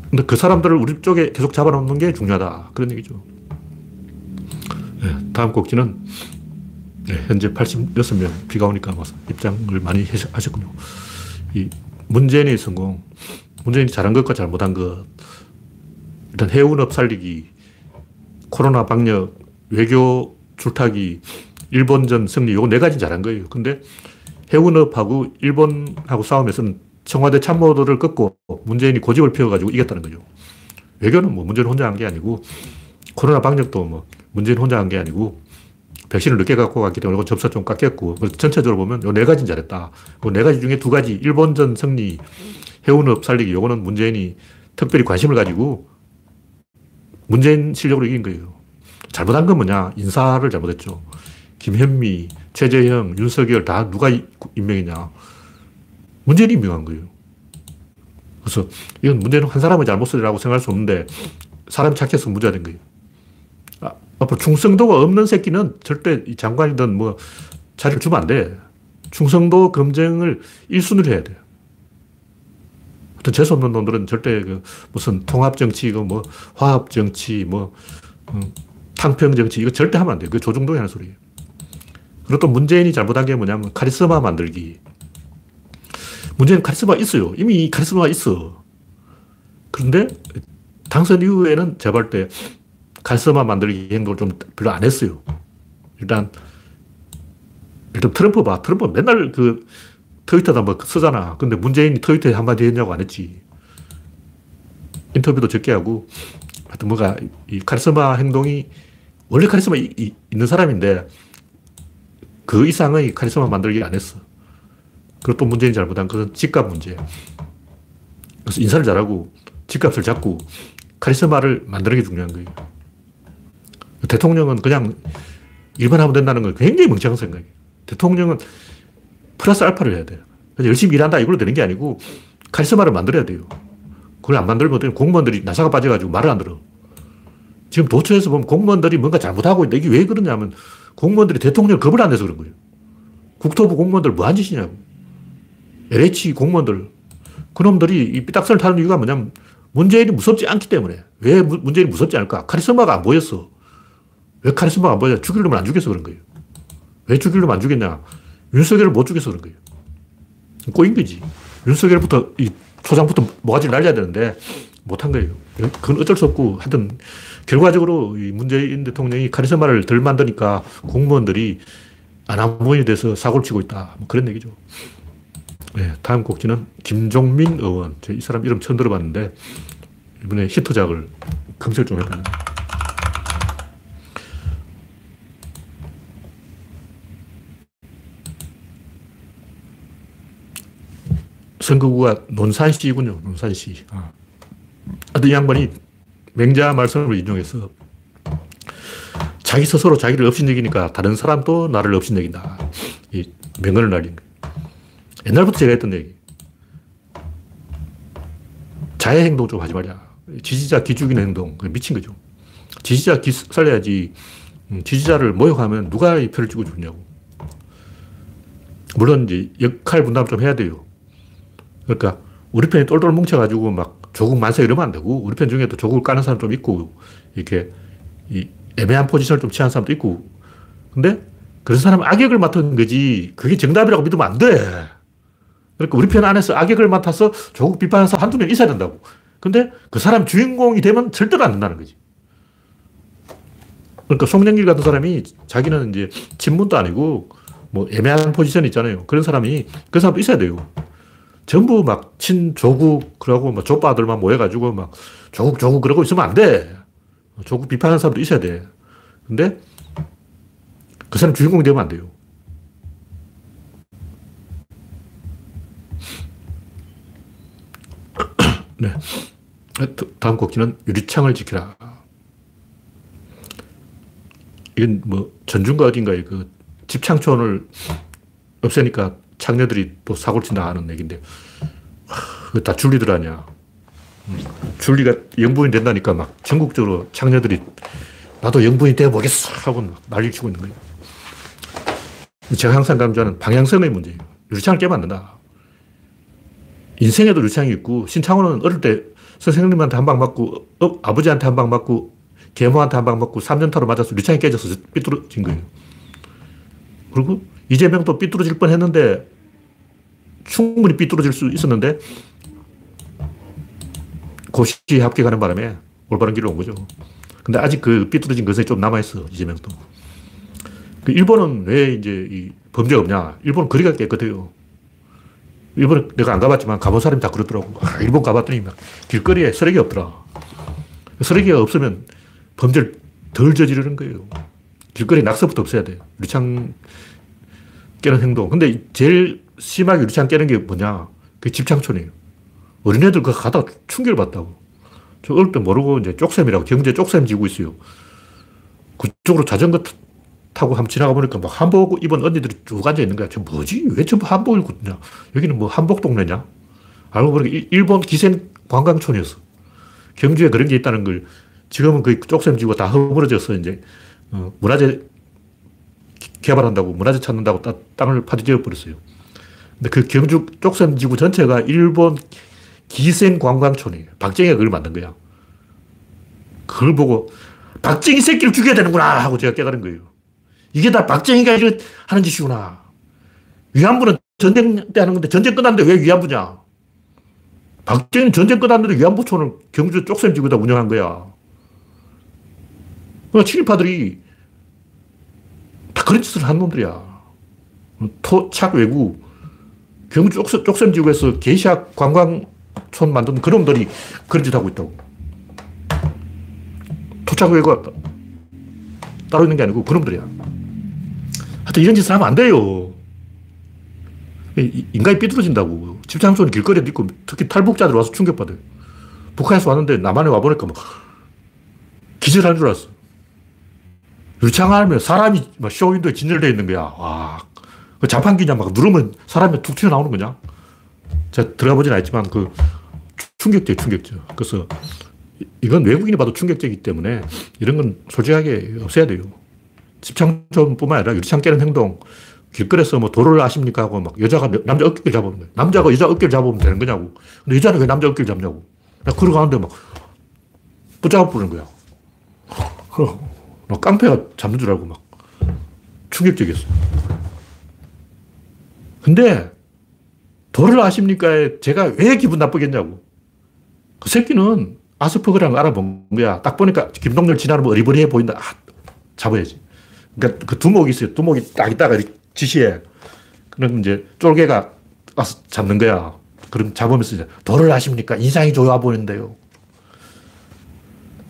근데 그 사람들을 우리 쪽에 계속 잡아놓는 게 중요하다. 그런 얘기죠. 네, 다음 꼭지는 네, 현재 86명 비가 오니까 입장을 많이 하셨군요. 이 문재인의 성공, 문재인이 잘한 것과 잘못한 것, 일단 해운업 살리기, 코로나 방역, 외교 줄타기, 일본전 승리, 요거 네 가지 잘한 거예요. 근데 해운업하고 일본하고 싸움에서는 청와대 참모들을 꺾고 문재인이 고집을 피워가지고 이겼다는 거죠. 외교는 뭐 문재인 혼자 한 게 아니고 코로나 방역도 뭐 문재인 혼자 한 게 아니고 백신을 늦게 갖고 갔기 때문에 접사 좀 깎였고 전체적으로 보면 요 네 가지는 잘했다. 그 네 가지 중에 두 가지 일본전 승리, 해운업 살리기 요거는 문재인이 특별히 관심을 가지고 문재인 실력으로 이긴 거예요. 잘못한 건 뭐냐? 인사를 잘못했죠. 김현미, 최재형, 윤석열 다 누가 임명이냐? 문재인이 임명한 거예요. 그래서 이건 문제는 한 사람의 잘못이라고 생각할 수 없는데 사람이 착해서 문제가 된 거예요. 아, 앞으로 충성도가 없는 새끼는 절대 장관이든 뭐 자리를 주면 안 돼. 충성도 검증을 1순위로 해야 돼요. 어떤 재수없는 놈들은 절대 그 무슨 통합정치, 뭐 화합정치, 뭐 음, 탕평 정치 이거 절대 하면 안 돼요. 그 조중동이 하는 소리예요. 그리고 또 문재인이 잘못한 게 뭐냐면 카리스마 만들기. 문재인 카리스마 있어요. 이미 카리스마가 있어. 그런데 당선 이후에는 제발 때 카리스마 만들기 행동을 좀 별로 안 했어요. 일단, 일단 트럼프 봐. 트럼프 맨날 그 트위터다 뭐 쓰잖아. 근데 문재인이 트위터에 한마디 했냐고 안 했지. 인터뷰도 적게 하고, 하여튼 뭐가 이 카리스마 행동이 원래 카리스마 이, 이, 있는 사람인데 그 이상의 카리스마 만들기 안 했어. 그리고 또 문재인이 잘못한 것은 집값 문제. 그래서 인사를 잘하고 집값을 잡고 카리스마를 만드는 게 중요한 거예요. 대통령은 그냥 일만 하면 된다는 건 굉장히 멍청한 생각이에요. 대통령은 플러스 알파를 해야 돼요. 열심히 일한다 이걸로 되는 게 아니고 카리스마를 만들어야 돼요. 그걸 안 만들면 공무원들이 나사가 빠져가지고 말을 안 들어. 지금 도처에서 보면 공무원들이 뭔가 잘못하고 있다. 이게 왜 그러냐면 공무원들이 대통령 겁을 안 내서 그런 거예요. 국토부 공무원들 뭐한 짓이냐고. LH 공무원들. 그놈들이 이 삐딱선을 타는 이유가 뭐냐면 문재인이 무섭지 않기 때문에. 왜 문재인이 무섭지 않을까? 카리스마가 안 보였어. 왜 카리스마가 안 보여? 놈을 안 죽여서 그런 거예요. 왜 죽일 놈안 죽였냐? 윤석열을 못 죽여서 그런 거예요. 꼬인 거지. 윤석열부터, 이 초장부터 모가지를 날려야 되는데 못한 거예요. 그건 어쩔 수 없고 하여튼 결과적으로 이 문재인 대통령이 카리스마를 덜 만드니까 공무원들이 아나무인이 돼서 사고를 치고 있다. 뭐 그런 얘기죠. 네, 다음 곡지는 김종민 의원. 이 사람 이름 처음 들어봤는데 이번에 히트작을 검색 좀 해봐요. 선거구가 논산시군요. 논산시. 아. 어떤 양반이 맹자 말씀을 인용해서 자기 스스로 자기를 업신여기니까 다른 사람도 나를 업신여긴다. 이 명언을 날린 거예요. 옛날부터 제가 했던 얘기. 자해 행동 좀 하지 말자. 지지자 기죽이는 행동. 미친 거죠. 지지자 기 살려야지. 음, 지지자를 모욕하면 누가 이 표를 찍어 주냐고. 물론 이제 역할 분담 좀 해야 돼요. 그러니까 우리 편이 똘똘 뭉쳐가지고 막 조국 만세 이러면 안 되고 우리 편 중에도 조국을 까는 사람 좀 있고 이렇게 이 애매한 포지션을 좀 취한 사람도 있고 근데 그런 사람은 악역을 맡은 거지 그게 정답이라고 믿으면 안 돼. 그러니까 우리 편 안에서 악역을 맡아서 조국 비판하는 사람 한두 명 있어야 된다고. 근데 그 사람 주인공이 되면 절대로 안 된다는 거지. 그러니까 송영길 같은 사람이 자기는 이제 친문도 아니고 뭐 애매한 포지션 있잖아요. 그런 사람이 그 사람도 있어야 돼요. 전부 막 친조국 그러고 막 족바들만 모여가지고 막 조국 조국 그러고 있으면 안 돼. 조국 비판하는 사람도 있어야 돼. 근데 그 사람 주인공이 되면 안 돼요. [clears throat] 네. 다음 곡기는 유리창을 지키라. 이건 뭐 전중가 어딘가에 그 집창촌을 없애니까 창녀들이 또 사고를 친다 하는 얘기인데, 다 줄리들 아니야. 음, 줄리가 영분이 된다니까 막 전국적으로 창녀들이 나도 영분이 되어보겠어 하고 난리 치고 있는 거예요. 제가 항상 강조하는 방향성의 문제예요. 유리창을 된다. 인생에도 유리창이 있고, 신창호는 어릴 때 선생님한테 한 방 맞고, 어, 아버지한테 한 방 맞고, 계모한테 한 방 맞고, 3년타로 맞아서 유리창이 깨져서 삐뚤어진 거예요. 그리고 이재명도 삐뚤어질 뻔 했는데, 충분히 삐뚤어질 수 있었는데, 고시 합격하는 바람에 올바른 길로 온 거죠. 근데 아직 그 삐뚤어진 것이 좀 남아있어, 이재명도. 그 일본은 왜 이제 이 범죄가 없냐? 일본은 거리가 깨끗해요. 일본에 내가 안 가봤지만 가본 사람이 다 그러더라고. 아, [laughs] 일본 가봤더니 막 길거리에 쓰레기 없더라. 쓰레기가 없으면 범죄를 덜 저지르는 거예요. 길거리 낙서부터 없애야 돼. 유리창 깨는 행동. 근데 제일 심하게 유리창 깨는 게 뭐냐? 그 집창촌이에요. 어린애들 그 가다가 충격을 받다고. 저 어릴 때 모르고 이제 쪽샘이라고 경제 쪽샘 지고 있어요. 그쪽으로 자전거 타고 한번 지나가 보니까 막 한복 입은 언니들이 쭉 앉아 있는 거야. 저 뭐지? 왜 전부 한복을 입고 있냐? 여기는 뭐 한복 동네냐? 알고 보니까 일본 기생 관광촌이었어. 경주에 그런 게 있다는 걸 지금은 그 쪽샘 지고 다 허물어져서 이제 어, 문화재 개발한다고 문화재 찾는다고 따, 땅을 파지지어 버렸어요. 근데 그 경주 쪽샘 지구 전체가 일본 기생 관광촌이에요. 박정희가 그걸 만든 거야. 그걸 보고 박정희 새끼를 죽여야 되는구나 하고 제가 깨달은 거예요. 이게 다 박정희가 이런 하는 짓이구나. 위안부는 전쟁 때 하는 건데 전쟁 끝났는데 왜 위안부냐? 박정희는 전쟁 끝났는데 위안부촌을 경주 쪽샘 지구에다 운영한 거야. 그러니까 친일파들이 다 그런 짓을 한 놈들이야. 토착 외구, 경주 쪽샘 지구에서 게시아 관광촌 만든 그놈들이 그런 짓 하고 있다고. 토착 외구가 따로 있는 게 아니고 그놈들이야. 하여튼 이런 짓을 하면 안 돼요. 인간이 삐뚤어진다고. 집장소는 길거리에 있고 특히 탈북자들 와서 충격받아요. 북한에서 왔는데 남한에 와보니까 막 기절한 줄 알았어. 유창 하면 사람이 막 쇼윈도에 진열되어 있는 거야. 와. 그 자판기냐 막 누르면 사람이 툭 튀어나오는 거냐. 제가 들어가 보진 않았지만 그 충격적, 충격적. 그래서 이건 외국인이 봐도 충격적이기 때문에 이런 건 솔직하게 없애야 돼요. 집창촌뿐만 아니라 유리창 깨는 행동, 길거리에서 뭐 도를 아십니까 하고 막 여자가 남자 어깨를 잡으면 돼. 남자가 여자 어깨를 잡으면 되는 거냐고. 근데 여자는 왜 남자 어깨를 잡냐고. 나 걸어가는데 막 붙잡아 부는 거야. [laughs] 막 깡패가 잡는 줄 알고 막 충격적이었어. 근데 도를 아십니까? 제가 왜 기분 나쁘겠냐고. 그 새끼는 아스퍼그라는 걸 알아본 거야. 딱 보니까 김동열 지나면 어리버리해 보인다. 아, 잡아야지. 그러니까 그 두목이 있어요. 두목이 딱 있다가 지시해. 그럼 이제 쫄개가 와서 잡는 거야. 그럼 잡으면서 이제 도를 아십니까? 인상이 좋아 보이는데요.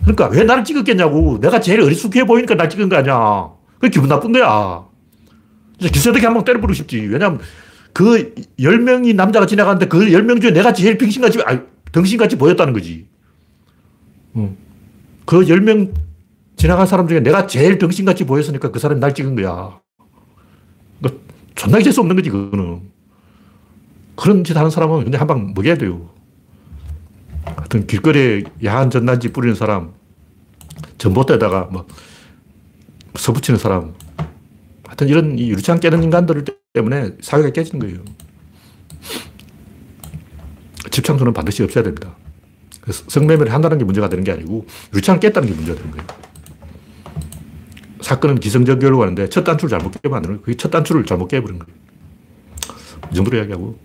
그러니까 왜 나를 찍었겠냐고. 내가 제일 어리숙해 보이니까 날 찍은 거 아니야. 그 기분 나쁜 거야. 기세덕이 한번 때려부르고 싶지. 왜냐면 그 10명이 남자가 지나가는데 그 10명 중에 내가 제일 빙신같이, 아, 덩신같이 보였다는 거지. 응. 그 10명 지나간 사람 중에 내가 제일 덩신같이 보였으니까 그 사람이 날 찍은 거야. 그러니까 존나게 재수 없는 거지, 그거는. 그런 짓 하는 사람은 그냥 한 방 먹여야 돼요. 하여튼 길거리에 야한 전단지 뿌리는 사람, 전봇대에다가 뭐 서붙이는 사람, 하여튼 이런 유리창 깨는 인간들 때문에 사회가 깨지는 거예요. 집창수는 반드시 없어야 됩니다. 성매매를 한다는 게 문제가 되는 게 아니고 유리창을 깼다는 게 문제가 되는 거예요. 사건은 기성적결로 가는데 첫 단추를 잘못 깨면 안 되는 거예요. 첫 단추를 잘못 깨버린 거예요. 이 정도로 이야기하고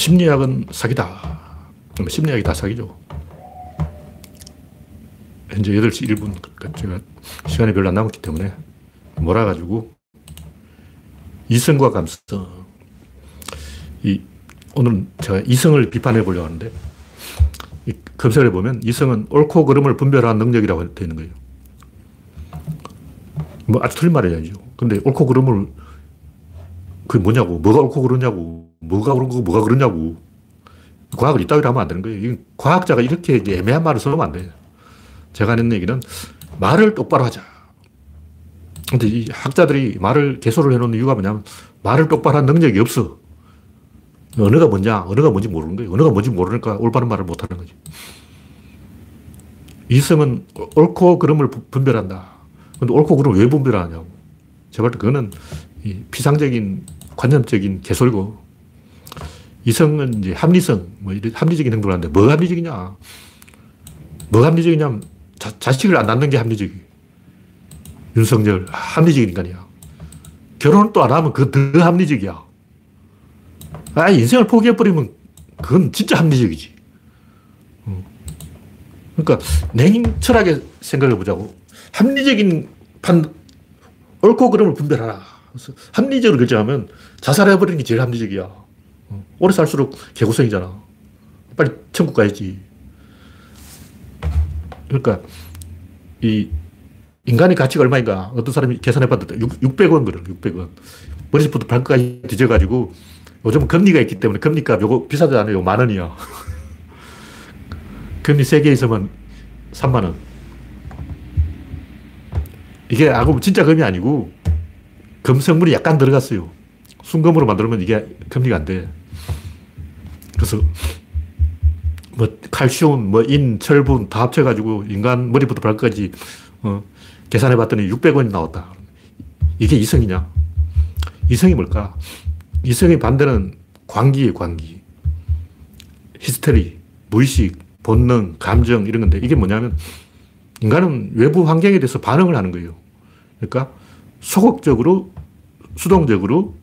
심리학은 사기다. 심리학이 다 사기죠. 현재 8시 1분. 그러니까 제가 시간이 별로 안 남았기 때문에 몰아가지고 이성과 감성. 이, 오늘 제가 이성을 비판해 보려고 하는데 검색을 해보면 이성은 옳고 그름을 분별하는 능력이라고 되어 있는 거예요. 뭐 아주 틀린 말이죠. 근데 옳고 그름을 그게 뭐냐고. 뭐가 옳고 그러냐고. 뭐가 그런 거고 뭐가 그러냐고. 과학을 이따위로 하면 안 되는 거예요. 과학자가 이렇게 애매한 말을 써면 안 돼요. 제가 하는 얘기는 말을 똑바로 하자. 근데 이 학자들이 말을 개소를 해놓는 이유가 뭐냐면 말을 똑바로 한 능력이 없어. 언어가 뭐냐, 언어가 뭔지 모르는 거예요. 언어가 뭔지 모르니까 올바른 말을 못 하는 거지. 이성은 옳고 그름을 분별한다. 근데 옳고 그름을 왜 분별하냐고. 제발 그거는 피상적인 관념적인 개소리고 이성은 이제 합리성, 뭐 이런 합리적인 행동을 하는데 뭐 합리적이냐? 뭐 합리적이냐면 자, 자식을 안 낳는 게 합리적이. 윤석열, 합리적인 인간이야. 결혼을 또 안 하면 그거 더 합리적이야. 아, 인생을 포기해버리면 그건 진짜 합리적이지. 그러니까 냉철하게 생각해 보자고. 합리적인 판, 옳고 그름을 분별하라. 합리적으로 결정하면 자살해버리는 게 제일 합리적이야. 오래 살수록 개고생이잖아. 빨리 천국 가야지. 그러니까, 이, 인간의 가치가 얼마인가? 어떤 사람이 계산해 봤는데, 600원 그래, 600원. 머리부터 발끝까지 뒤져가지고, 요즘 금리가 있기 때문에 금리값 요거 비싸잖아요. 요만 원이야. [laughs] 금리 3개 있으면 3만 원. 이게 알고 진짜 금이 아니고, 금성물이 약간 들어갔어요. 순금으로 만들면 이게 금리가 안 돼. 그래서 뭐 칼슘, 뭐 인, 철분 다 합쳐가지고 인간 머리부터 발까지 어, 계산해 봤더니 600원이 나왔다. 이게 이성이냐? 이성이 뭘까? 이성의 반대는 광기예요, 광기. 히스테리, 무의식, 본능, 감정 이런 건데 이게 뭐냐면 인간은 외부 환경에 대해서 반응을 하는 거예요. 그러니까 소극적으로, 수동적으로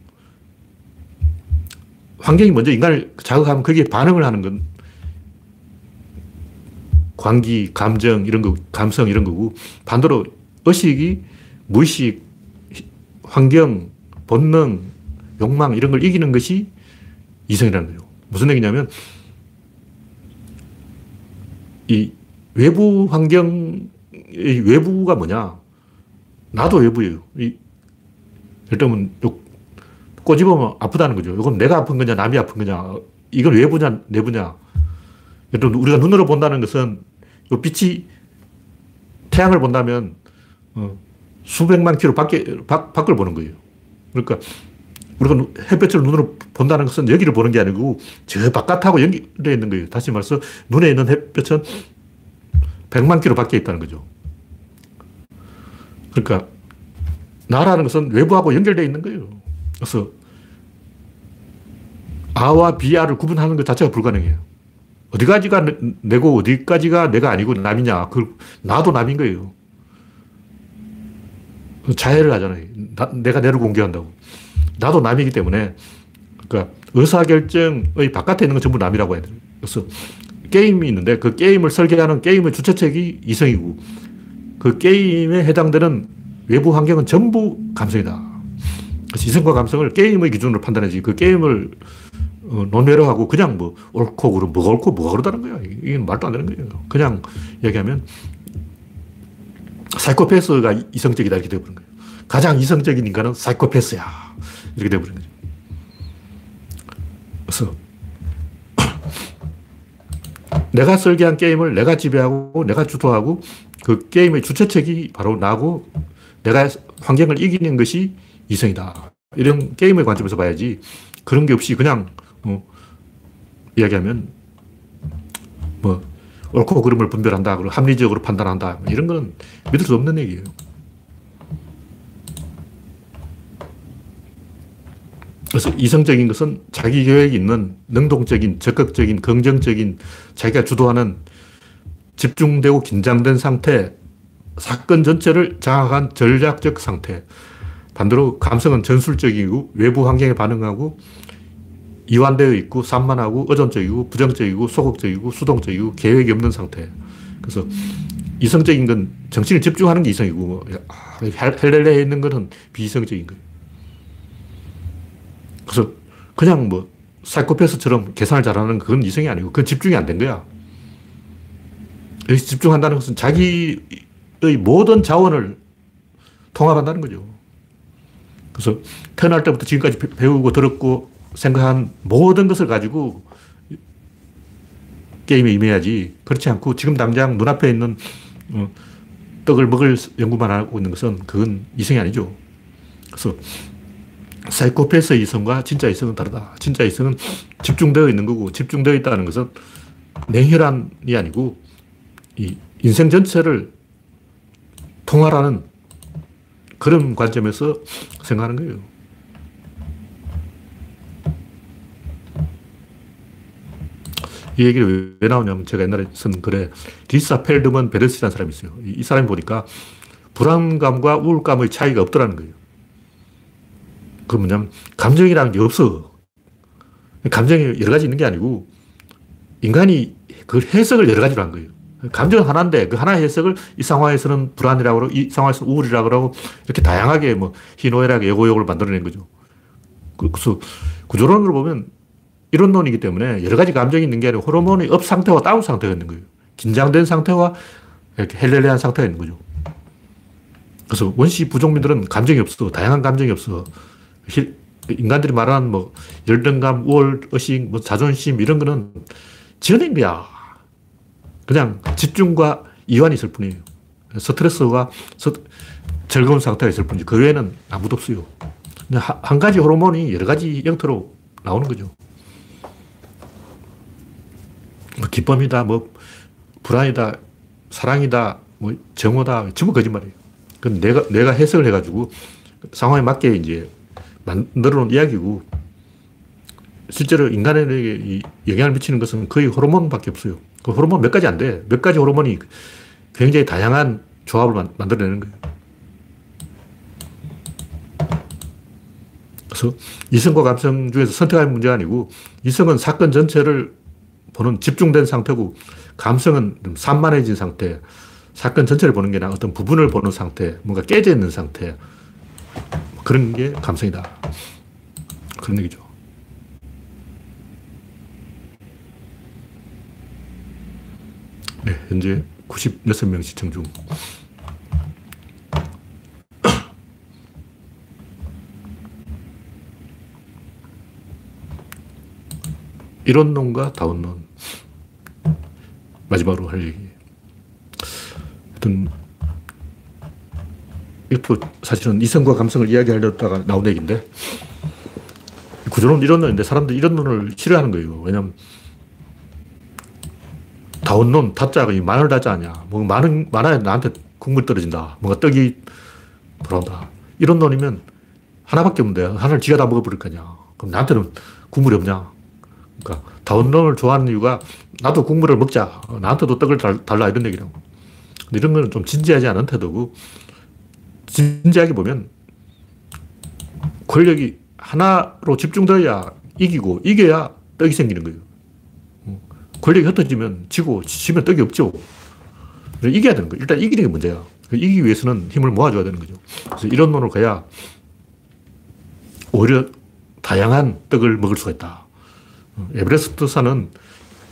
환경이 먼저 인간을 자극하면 거기에 반응을 하는 건 광기, 감정 이런 거, 감성 이런 거고 반대로 의식이 무의식, 환경, 본능, 욕망 이런 걸 이기는 것이 이성이라는 거예요. 무슨 얘기냐면 이 외부 환경, 이 외부가 뭐냐? 나도 외부예요. 이, 예를 들면 꼬집으면 아프다는 거죠. 이건 내가 아픈 거냐, 남이 아픈 거냐. 이건 외부냐, 내부냐. 예를 들어 우리가 눈으로 본다는 것은 이 빛이 태양을 본다면 어, 수백만 킬로 밖에, 밖, 밖을 보는 거예요. 그러니까 우리가 햇볕을 눈으로 본다는 것은 여기를 보는 게 아니고 저 바깥하고 연결되어 있는 거예요. 다시 말해서 눈에 있는 햇볕은 100만 킬로 밖에 있다는 거죠. 그러니까 나라는 것은 외부하고 연결되어 있는 거예요. 그래서 아와 비아를 구분하는 것 자체가 불가능해요. 어디까지가 내고 어디까지가 내가 아니고 남이냐. 그 나도 남인 거예요. 자해를 하잖아요. 나, 내가 내를 공개한다고. 나도 남이기 때문에 그러니까 의사결정의 바깥에 있는 건 전부 남이라고 해야 돼요. 그래서 게임이 있는데 그 게임을 설계하는 게임의 주최책이 이성이고 그 게임에 해당되는 외부 환경은 전부 감성이다. 그래서 이성과 감성을 게임의 기준으로 판단해지 그 게임을 어, 논외로 하고 그냥 뭐 옳고 그럼 뭐가 옳고 뭐가 그러다는 거야. 이게 말도 안 되는 거예요. 그냥 얘기하면 사이코패스가 이성적이다 이렇게 되어버린 거예요. 가장 이성적인 인간은 사이코패스야. 이렇게 되어버린 거죠. 그래서 [clears throat] 내가 설계한 게임을 내가 지배하고 내가 주도하고 그 게임의 주체책이 바로 나고 내가 환경을 이기는 것이 이성이다. 이런 게임의 관점에서 봐야지 그런 게 없이 그냥 뭐 이야기하면 뭐 옳고 그름을 분별한다. 그리고 합리적으로 판단한다. 뭐 이런 거는 믿을 수 없는 얘기예요. 그래서 이성적인 것은 자기 계획이 있는 능동적인, 적극적인, 긍정적인 자기가 주도하는 집중되고 긴장된 상태, 사건 전체를 장악한 전략적 상태. 반대로 감성은 전술적이고 외부 환경에 반응하고 이완되어 있고 산만하고 의존적이고 부정적이고 소극적이고 수동적이고 계획이 없는 상태. 그래서 이성적인 건 정신을 집중하는 게 이성이고 아, 헬렐레에 있는 것은 비이성적인 거예요. 그래서 그냥 뭐 사이코패스처럼 계산을 잘하는 그건 이성이 아니고 그건 집중이 안 된 거야. 집중한다는 것은 자기의 모든 자원을 통합한다는 거죠. 그래서 태어날 때부터 지금까지 배우고 들었고 생각한 모든 것을 가지고 게임에 임해야지. 그렇지 않고 지금 당장 눈앞에 있는 어, 떡을 먹을 연구만 하고 있는 것은 그건 이성이 아니죠. 그래서 사이코패스 이성과 진짜 이성은 다르다. 진짜 이성은 집중되어 있는 거고 집중되어 있다는 것은 냉혈한이 아니고 이 인생 전체를 통할하는 그런 관점에서 생각하는 거예요. 이 얘기를 왜 나오냐면 제가 옛날에 쓴 글에 디사 펠드먼 베르스라는 사람이 있어요. 이 사람이 보니까 불안감과 우울감의 차이가 없더라는 거예요. 그 뭐냐면 감정이라는 게 없어. 감정이 여러 가지 있는 게 아니고 인간이 그 해석을 여러 가지로 한 거예요. 감정은 하나인데 그 하나의 해석을 이 상황에서는 불안이라고 그러고 이 상황에서는 우울이라고 그러고 이렇게 다양하게 뭐 희노애락, 애오욕을 만들어낸 거죠. 그래서 구조론으로 보면 일원론이기 때문에 여러 가지 감정이 있는 게 아니라 호르몬의 up 상태와 down 상태가 있는 거예요. 긴장된 상태와 이렇게 헬렐레한 상태가 있는 거죠. 그래서 원시 부족민들은 감정이 없어. 다양한 감정이 없어. 인간들이 말하는 뭐 열등감, 우월, 의식, 뭐 자존심 이런 거는 지어낸 거야. 그냥 집중과 이완이 있을 뿐이에요. 스트레스와 즐거운 상태가 있을 뿐이지 그 외에는 아무도 없어요. 한 가지 호르몬이 여러 가지 형태로 나오는 거죠. 뭐 기쁨이다, 뭐 불안이다, 사랑이다, 뭐 정오다, 전부 거짓말이에요. 그건 내가, 내가 해석을 해가지고 상황에 맞게 이제 만들어 놓은 이야기고 실제로 인간에게 영향을 미치는 것은 거의 호르몬밖에 없어요. 그 호르몬 몇 가지 안 돼. 몇 가지 호르몬이 굉장히 다양한 조합을 만들어내는 거예요. 그래서 이성과 감성 중에서 선택할 문제가 아니고 이성은 사건 전체를 보는 집중된 상태고 감성은 산만해진 상태, 사건 전체를 보는 게 아니라 어떤 부분을 보는 상태, 뭔가 깨져 있는 상태, 그런 게 감성이다. 그런 얘기죠. 네, 현재 96명 시청 중. [clears throat] 이론론과 다운론. 마지막으로 할 얘기. 하여튼, 이것도 사실은 이성과 감성을 이야기하려다가 나온 얘기인데, 구조론 이론론인데 사람들이 이론론을 싫어하는 거예요. 왜냐면, 다운론, 타짜가 이 마늘 아니야. 뭐 많은, 많아야 나한테 국물 떨어진다. 뭔가 떡이 돌아온다. 이런론이면 하나밖에 없는데, 하나를 지가 다 먹어버릴 거냐. 그럼 나한테는 국물이 없냐. 그러니까 다운론을 좋아하는 이유가 나도 국물을 먹자. 나한테도 떡을 달라. 이런 얘기라고. 이런 거는 좀 진지하지 않은 태도고, 진지하게 보면 권력이 하나로 집중되어야 이기고, 이겨야 떡이 생기는 거예요. 권력이 흩어지면 지고, 지면 떡이 없죠. 이겨야 되는 거예요. 일단 이기는 게 문제야. 이기기 위해서는 힘을 모아줘야 되는 거죠. 그래서 이런 논을 가야 오히려 다양한 떡을 먹을 수가 있다. 에베레스트 산은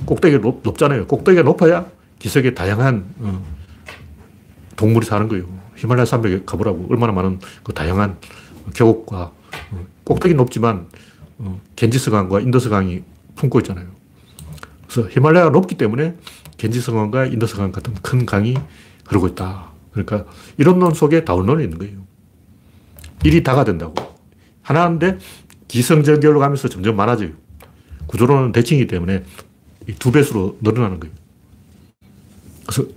꼭대기가 높, 잖아요 꼭대기가 높아야 기슭에 다양한 어, 동물이 사는 거예요. 히말라야 산맥에 가보라고. 얼마나 많은 그 다양한 계곡과 어, 꼭대기 높지만 어, 갠지스 강과 인더스 강이 품고 있잖아요. 그래서 히말라야가 높기 때문에 갠지스강과 인더스강 같은 큰 강이 흐르고 있다. 그러니까 이론론 속에 다운론이 있는 거예요. 일이 다가 된다고. 하나인데 기성전결로 가면서 점점 많아져요. 구조론은 대칭이기 때문에 두 배수로 늘어나는 거예요. 그래서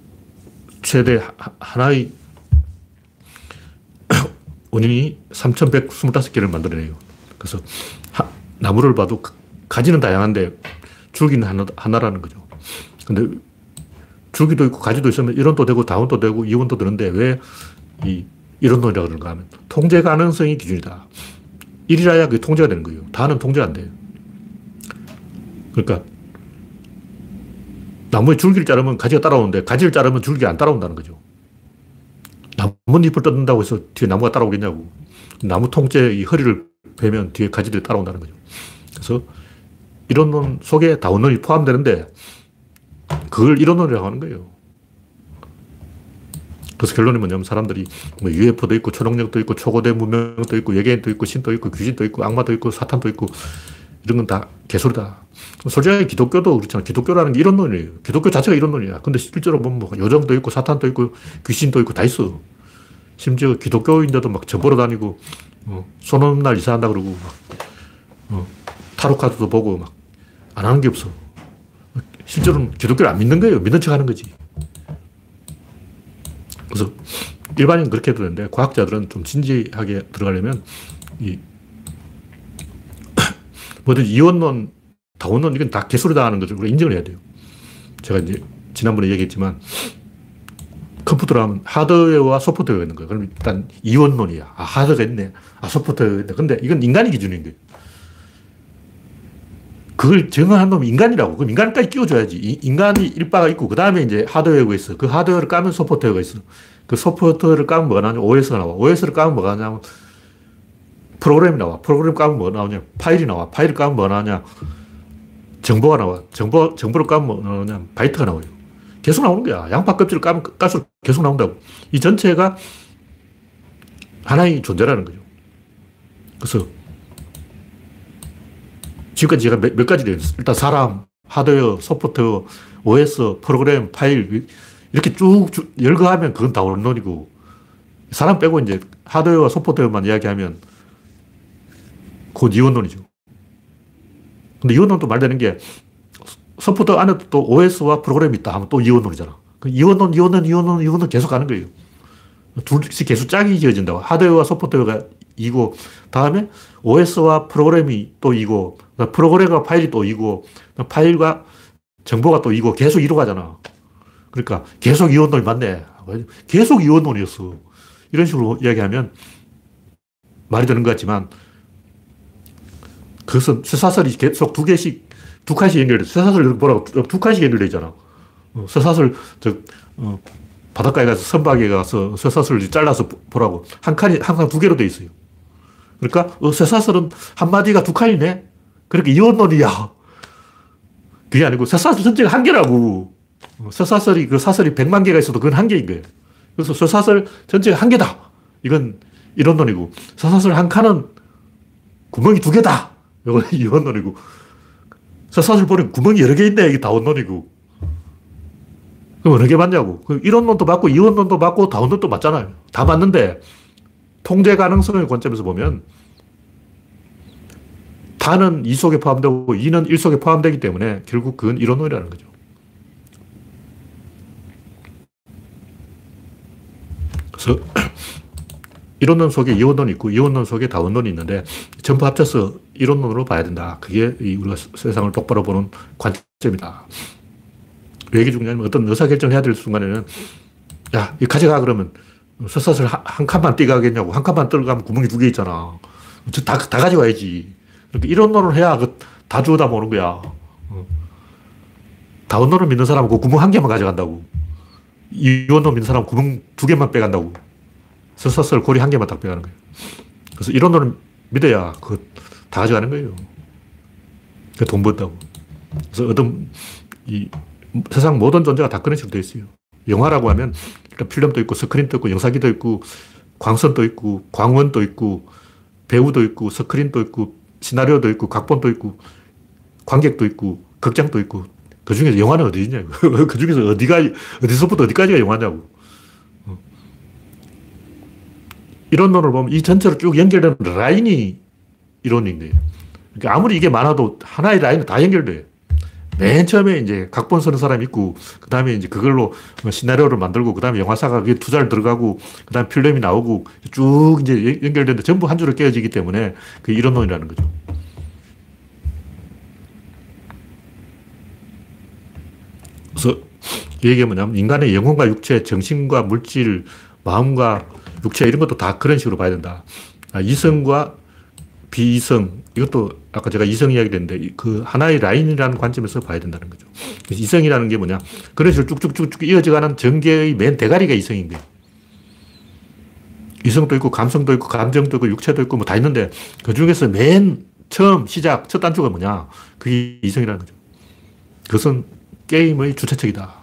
최대 하나의 [coughs] 원인이 3,125개를 만들어내요. 그래서 하, 나무를 봐도 가지는 다양한데 줄기는 하나, 하나 라는 거죠. 근데 줄기도 있고 가지도 있으면 이론도 되고 다운도 되고 이원도 되는데 왜이 이론론이라고 그러는가 하면 통제 가능성이 기준이다. 1이라야 그게 통제가 되는 거예요. 다는 통제가 안 돼요. 그러니까 나무의 줄기를 자르면 가지가 따라오는데 가지를 자르면 줄기가 안 따라온다는 거죠. 나뭇잎을 뜯는다고 해서 뒤에 나무가 따라오겠냐고. 나무 통째 이 허리를 베면 뒤에 가지들이 따라온다는 거죠. 그래서 이론론 속에 다원론이 포함되는데 그걸 이론론이라고 하는 거예요. 그래서 결론이 뭐냐면 사람들이 뭐 UFO도 있고 초능력도 있고 초고대 문명도 있고 외계인도 있고 신도 있고 귀신도 있고 악마도 있고 사탄도 있고 이런 건 다 개소리다. 솔직하게 기독교도 그렇잖아. 기독교라는 게 이론론이에요. 기독교 자체가 이론론이야. 근데 실제로 보면 뭐 요정도 있고 사탄도 있고 귀신도 있고 다 있어. 심지어 기독교인데도 막 저보러 다니고 어, 손 없는 날 이사한다 그러고 막 어, 타로 카드도 보고 막 안 하는 게 없어. 실제로는 기독교를 안 믿는 거예요. 믿는 척 하는 거지. 그래서 일반인 그렇게 되는데 과학자들은 좀 진지하게 들어가려면 이 [coughs] 뭐든 이원론, 다원론 이건 다 개소리다 하는 거죠. 인정을 해야 돼요. 제가 이제 지난번에 얘기했지만 컴퓨터로 하면 하드웨어와 소프트웨어가 있는 거예요. 그럼 일단 이원론이야. 아, 하드가 있네. 아, 소프트웨어가 있네. 근데 이건 인간이 기준인 거예요. 그걸 정한 놈이 인간이라고. 그럼 인간까지 끼워줘야지. 인간이 일빠가 있고, 그 다음에 이제 하드웨어가 있어. 그 하드웨어를 까면 소프트웨어가 있어. 그 소프트웨어를 까면 뭐가 나오냐? OS가 나와. OS를 까면 뭐가 나오냐면 프로그램이 나와. 프로그램 까면 뭐가 나오냐? 파일이 나와. 파일을 까면 뭐가 나오냐? 정보가 나와. 정보, 정보를 까면 뭐가 나오냐? 바이트가 나와요. 계속 나오는 거야. 양파 껍질을 까면 깔수록 계속 나온다고. 이 전체가 하나의 존재라는 거죠. 그래서 지금까지 제가 몇, 몇 가지 돼요. 일단 사람, 하드웨어, 소프트웨어, OS, 프로그램, 파일 이렇게 쭉, 쭉 열거하면 그건 다 원론이고 사람 빼고 이제 하드웨어와 소프트웨어만 이야기하면 곧 이원론이죠. 근데 이원론도 말되는 게 소프트 안에도 또 OS와 프로그램이 있다 하면 또 이원론이잖아. 그 이원론, 이원론, 이원론, 이원론 계속 가는 거예요. 둘씩 계속 짝이 지어진다고. 하드웨어와 소프트웨어가 이고, 다음에 OS와 프로그램이 또 이고, 프로그램과 파일이 또 이고, 파일과 정보가 또 이고, 계속 이로 가잖아. 그러니까 계속 이원론이 맞네. 계속 이원론이었어. 이런 식으로 이야기하면 말이 되는 것 같지만, 그것은 쇠사슬이 계속 두 개씩, 두 칸씩 연결돼. 쇠사슬 보라고 두 칸씩 연결돼 있잖아. 어, 쇠사슬, 저, 어, 바닷가에 가서 선박에 가서 쇠사슬을 잘라서 보라고. 한 칸이 항상 두 개로 돼 있어요. 그러니까, 어, 쇠사슬은 한 마디가 두 칸이네? 그렇게 이원론이야. 그게 아니고 쇠사슬 전체가 한 개라고. 어, 쇠사슬이, 그 사슬이 백만 개가 있어도 그건 한 개인 거예요. 그래서 쇠사슬 전체가 한 개다. 이건 이론론이고, 쇠사슬 한 칸은 구멍이 두 개다. 이건 이원론이고. 사실 보니 구멍이 여러 개 있네. 이게 다원론이고. 그럼 어느 게 맞냐고. 이론론도 맞고 이원론도 맞고 다원론도 맞잖아요. 다 맞는데 통제 가능성의 관점에서 보면 다는 2 속에 포함되고 2는 1 속에 포함되기 때문에 결국 그건 이론론이라는 거죠. 그래서 [clears throat] 이론론 속에 이원론이 있고 이원론 속에 다원론이 있는데 전부 합쳐서 이론론으로 봐야 된다. 그게 우리가 세상을 똑바로 보는 관점이다. 왜 이게 중요하냐면 어떤 의사결정을 해야 될 순간에는 야, 이 가져가 그러면 쇠사슬 한, 한 칸만 띄가겠냐고. 한 칸만 떨어가면 구멍이 두 개 있잖아. 다, 다 가져와야지. 그러니까 이론론을 해야 그 다 주워다 모는 거야. 어. 다원론을 믿는 사람은 그 구멍 한 개만 가져간다고. 이원론 믿는 사람은 구멍 두 개만 빼간다고. 쇠사슬 고리 한 개만 딱 빼가는 거예요. 그래서 이론론을 믿어야 그 다 가져가는 거예요. 돈 번다고. 그래서 어떤 이 세상 모든 존재가 다 그런 식으로 되어 있어요. 영화라고 하면 일단 필름도 있고 스크린도 있고 영상기도 있고 광선도 있고 광원도 있고 배우도 있고 스크린도 있고 시나리오도 있고 각본도 있고 관객도 있고 극장도 있고 그 중에서 영화는 어디 있냐고. [laughs] 그 중에서 어디가, 어디서부터 어디까지가 영화냐고. 어. 이론론을 보면 이 전체로 쭉 연결되는 라인이 이론인 거예요. 그러니까 아무리 이게 많아도 하나의 라인은 다 연결돼요. 맨 처음에 이제 각본 쓰는 사람이 있고, 그 다음에 이제 그걸로 시나리오를 만들고, 그 다음에 영화사가 그게 투자를 들어가고, 그 다음에 필름이 나오고, 쭉 이제 연결되는데 전부 한 줄로 깨어지기 때문에 그 이론론이라는 거죠. 그래서 이 얘기가 뭐냐면 인간의 영혼과 육체, 정신과 물질, 마음과 육체 이런 것도 다 그런 식으로 봐야 된다. 아, 이성과 비이성, 이것도 아까 제가 이성 이야기를 했는데 그 하나의 라인이라는 관점에서 봐야 된다는 거죠. 이성이라는 게 뭐냐. 그런 식으로 쭉쭉쭉쭉 이어져가는 전개의 맨 대가리가 이성인 거예요. 이성도 있고 감성도 있고 감정도 있고 육체도 있고 뭐 다 있는데 그 중에서 맨 처음 시작, 첫 단추가 뭐냐. 그게 이성이라는 거죠. 그것은 게임의 주체책이다.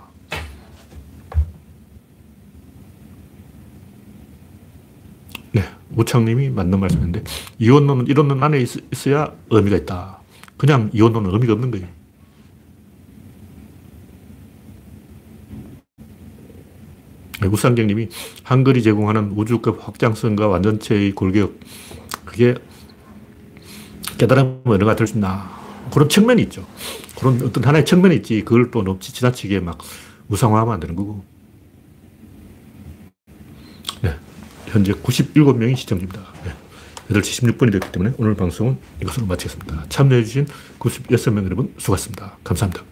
네, 우창님이 맞는 말씀인데 이원론은 이론론 안에 있, 어야 의미가 있다. 그냥 이원론은 의미가 없는 거예요. 네, 우상경님이 한글이 제공하는 우주급 확장성과 완전체의 골격 그게 깨달음의 언어가 될 수 있나 그런 측면이 있죠. 그런 어떤 하나의 측면이 있지. 그걸 또 너무 지나치게 막 우상화하면 안 되는 거고. 네. 현재 97명이 시청 중입니다. 네. 8시 16분이 됐기 때문에 오늘 방송은 이것으로 마치겠습니다. 참여해주신 96명 여러분 수고하셨습니다. 감사합니다.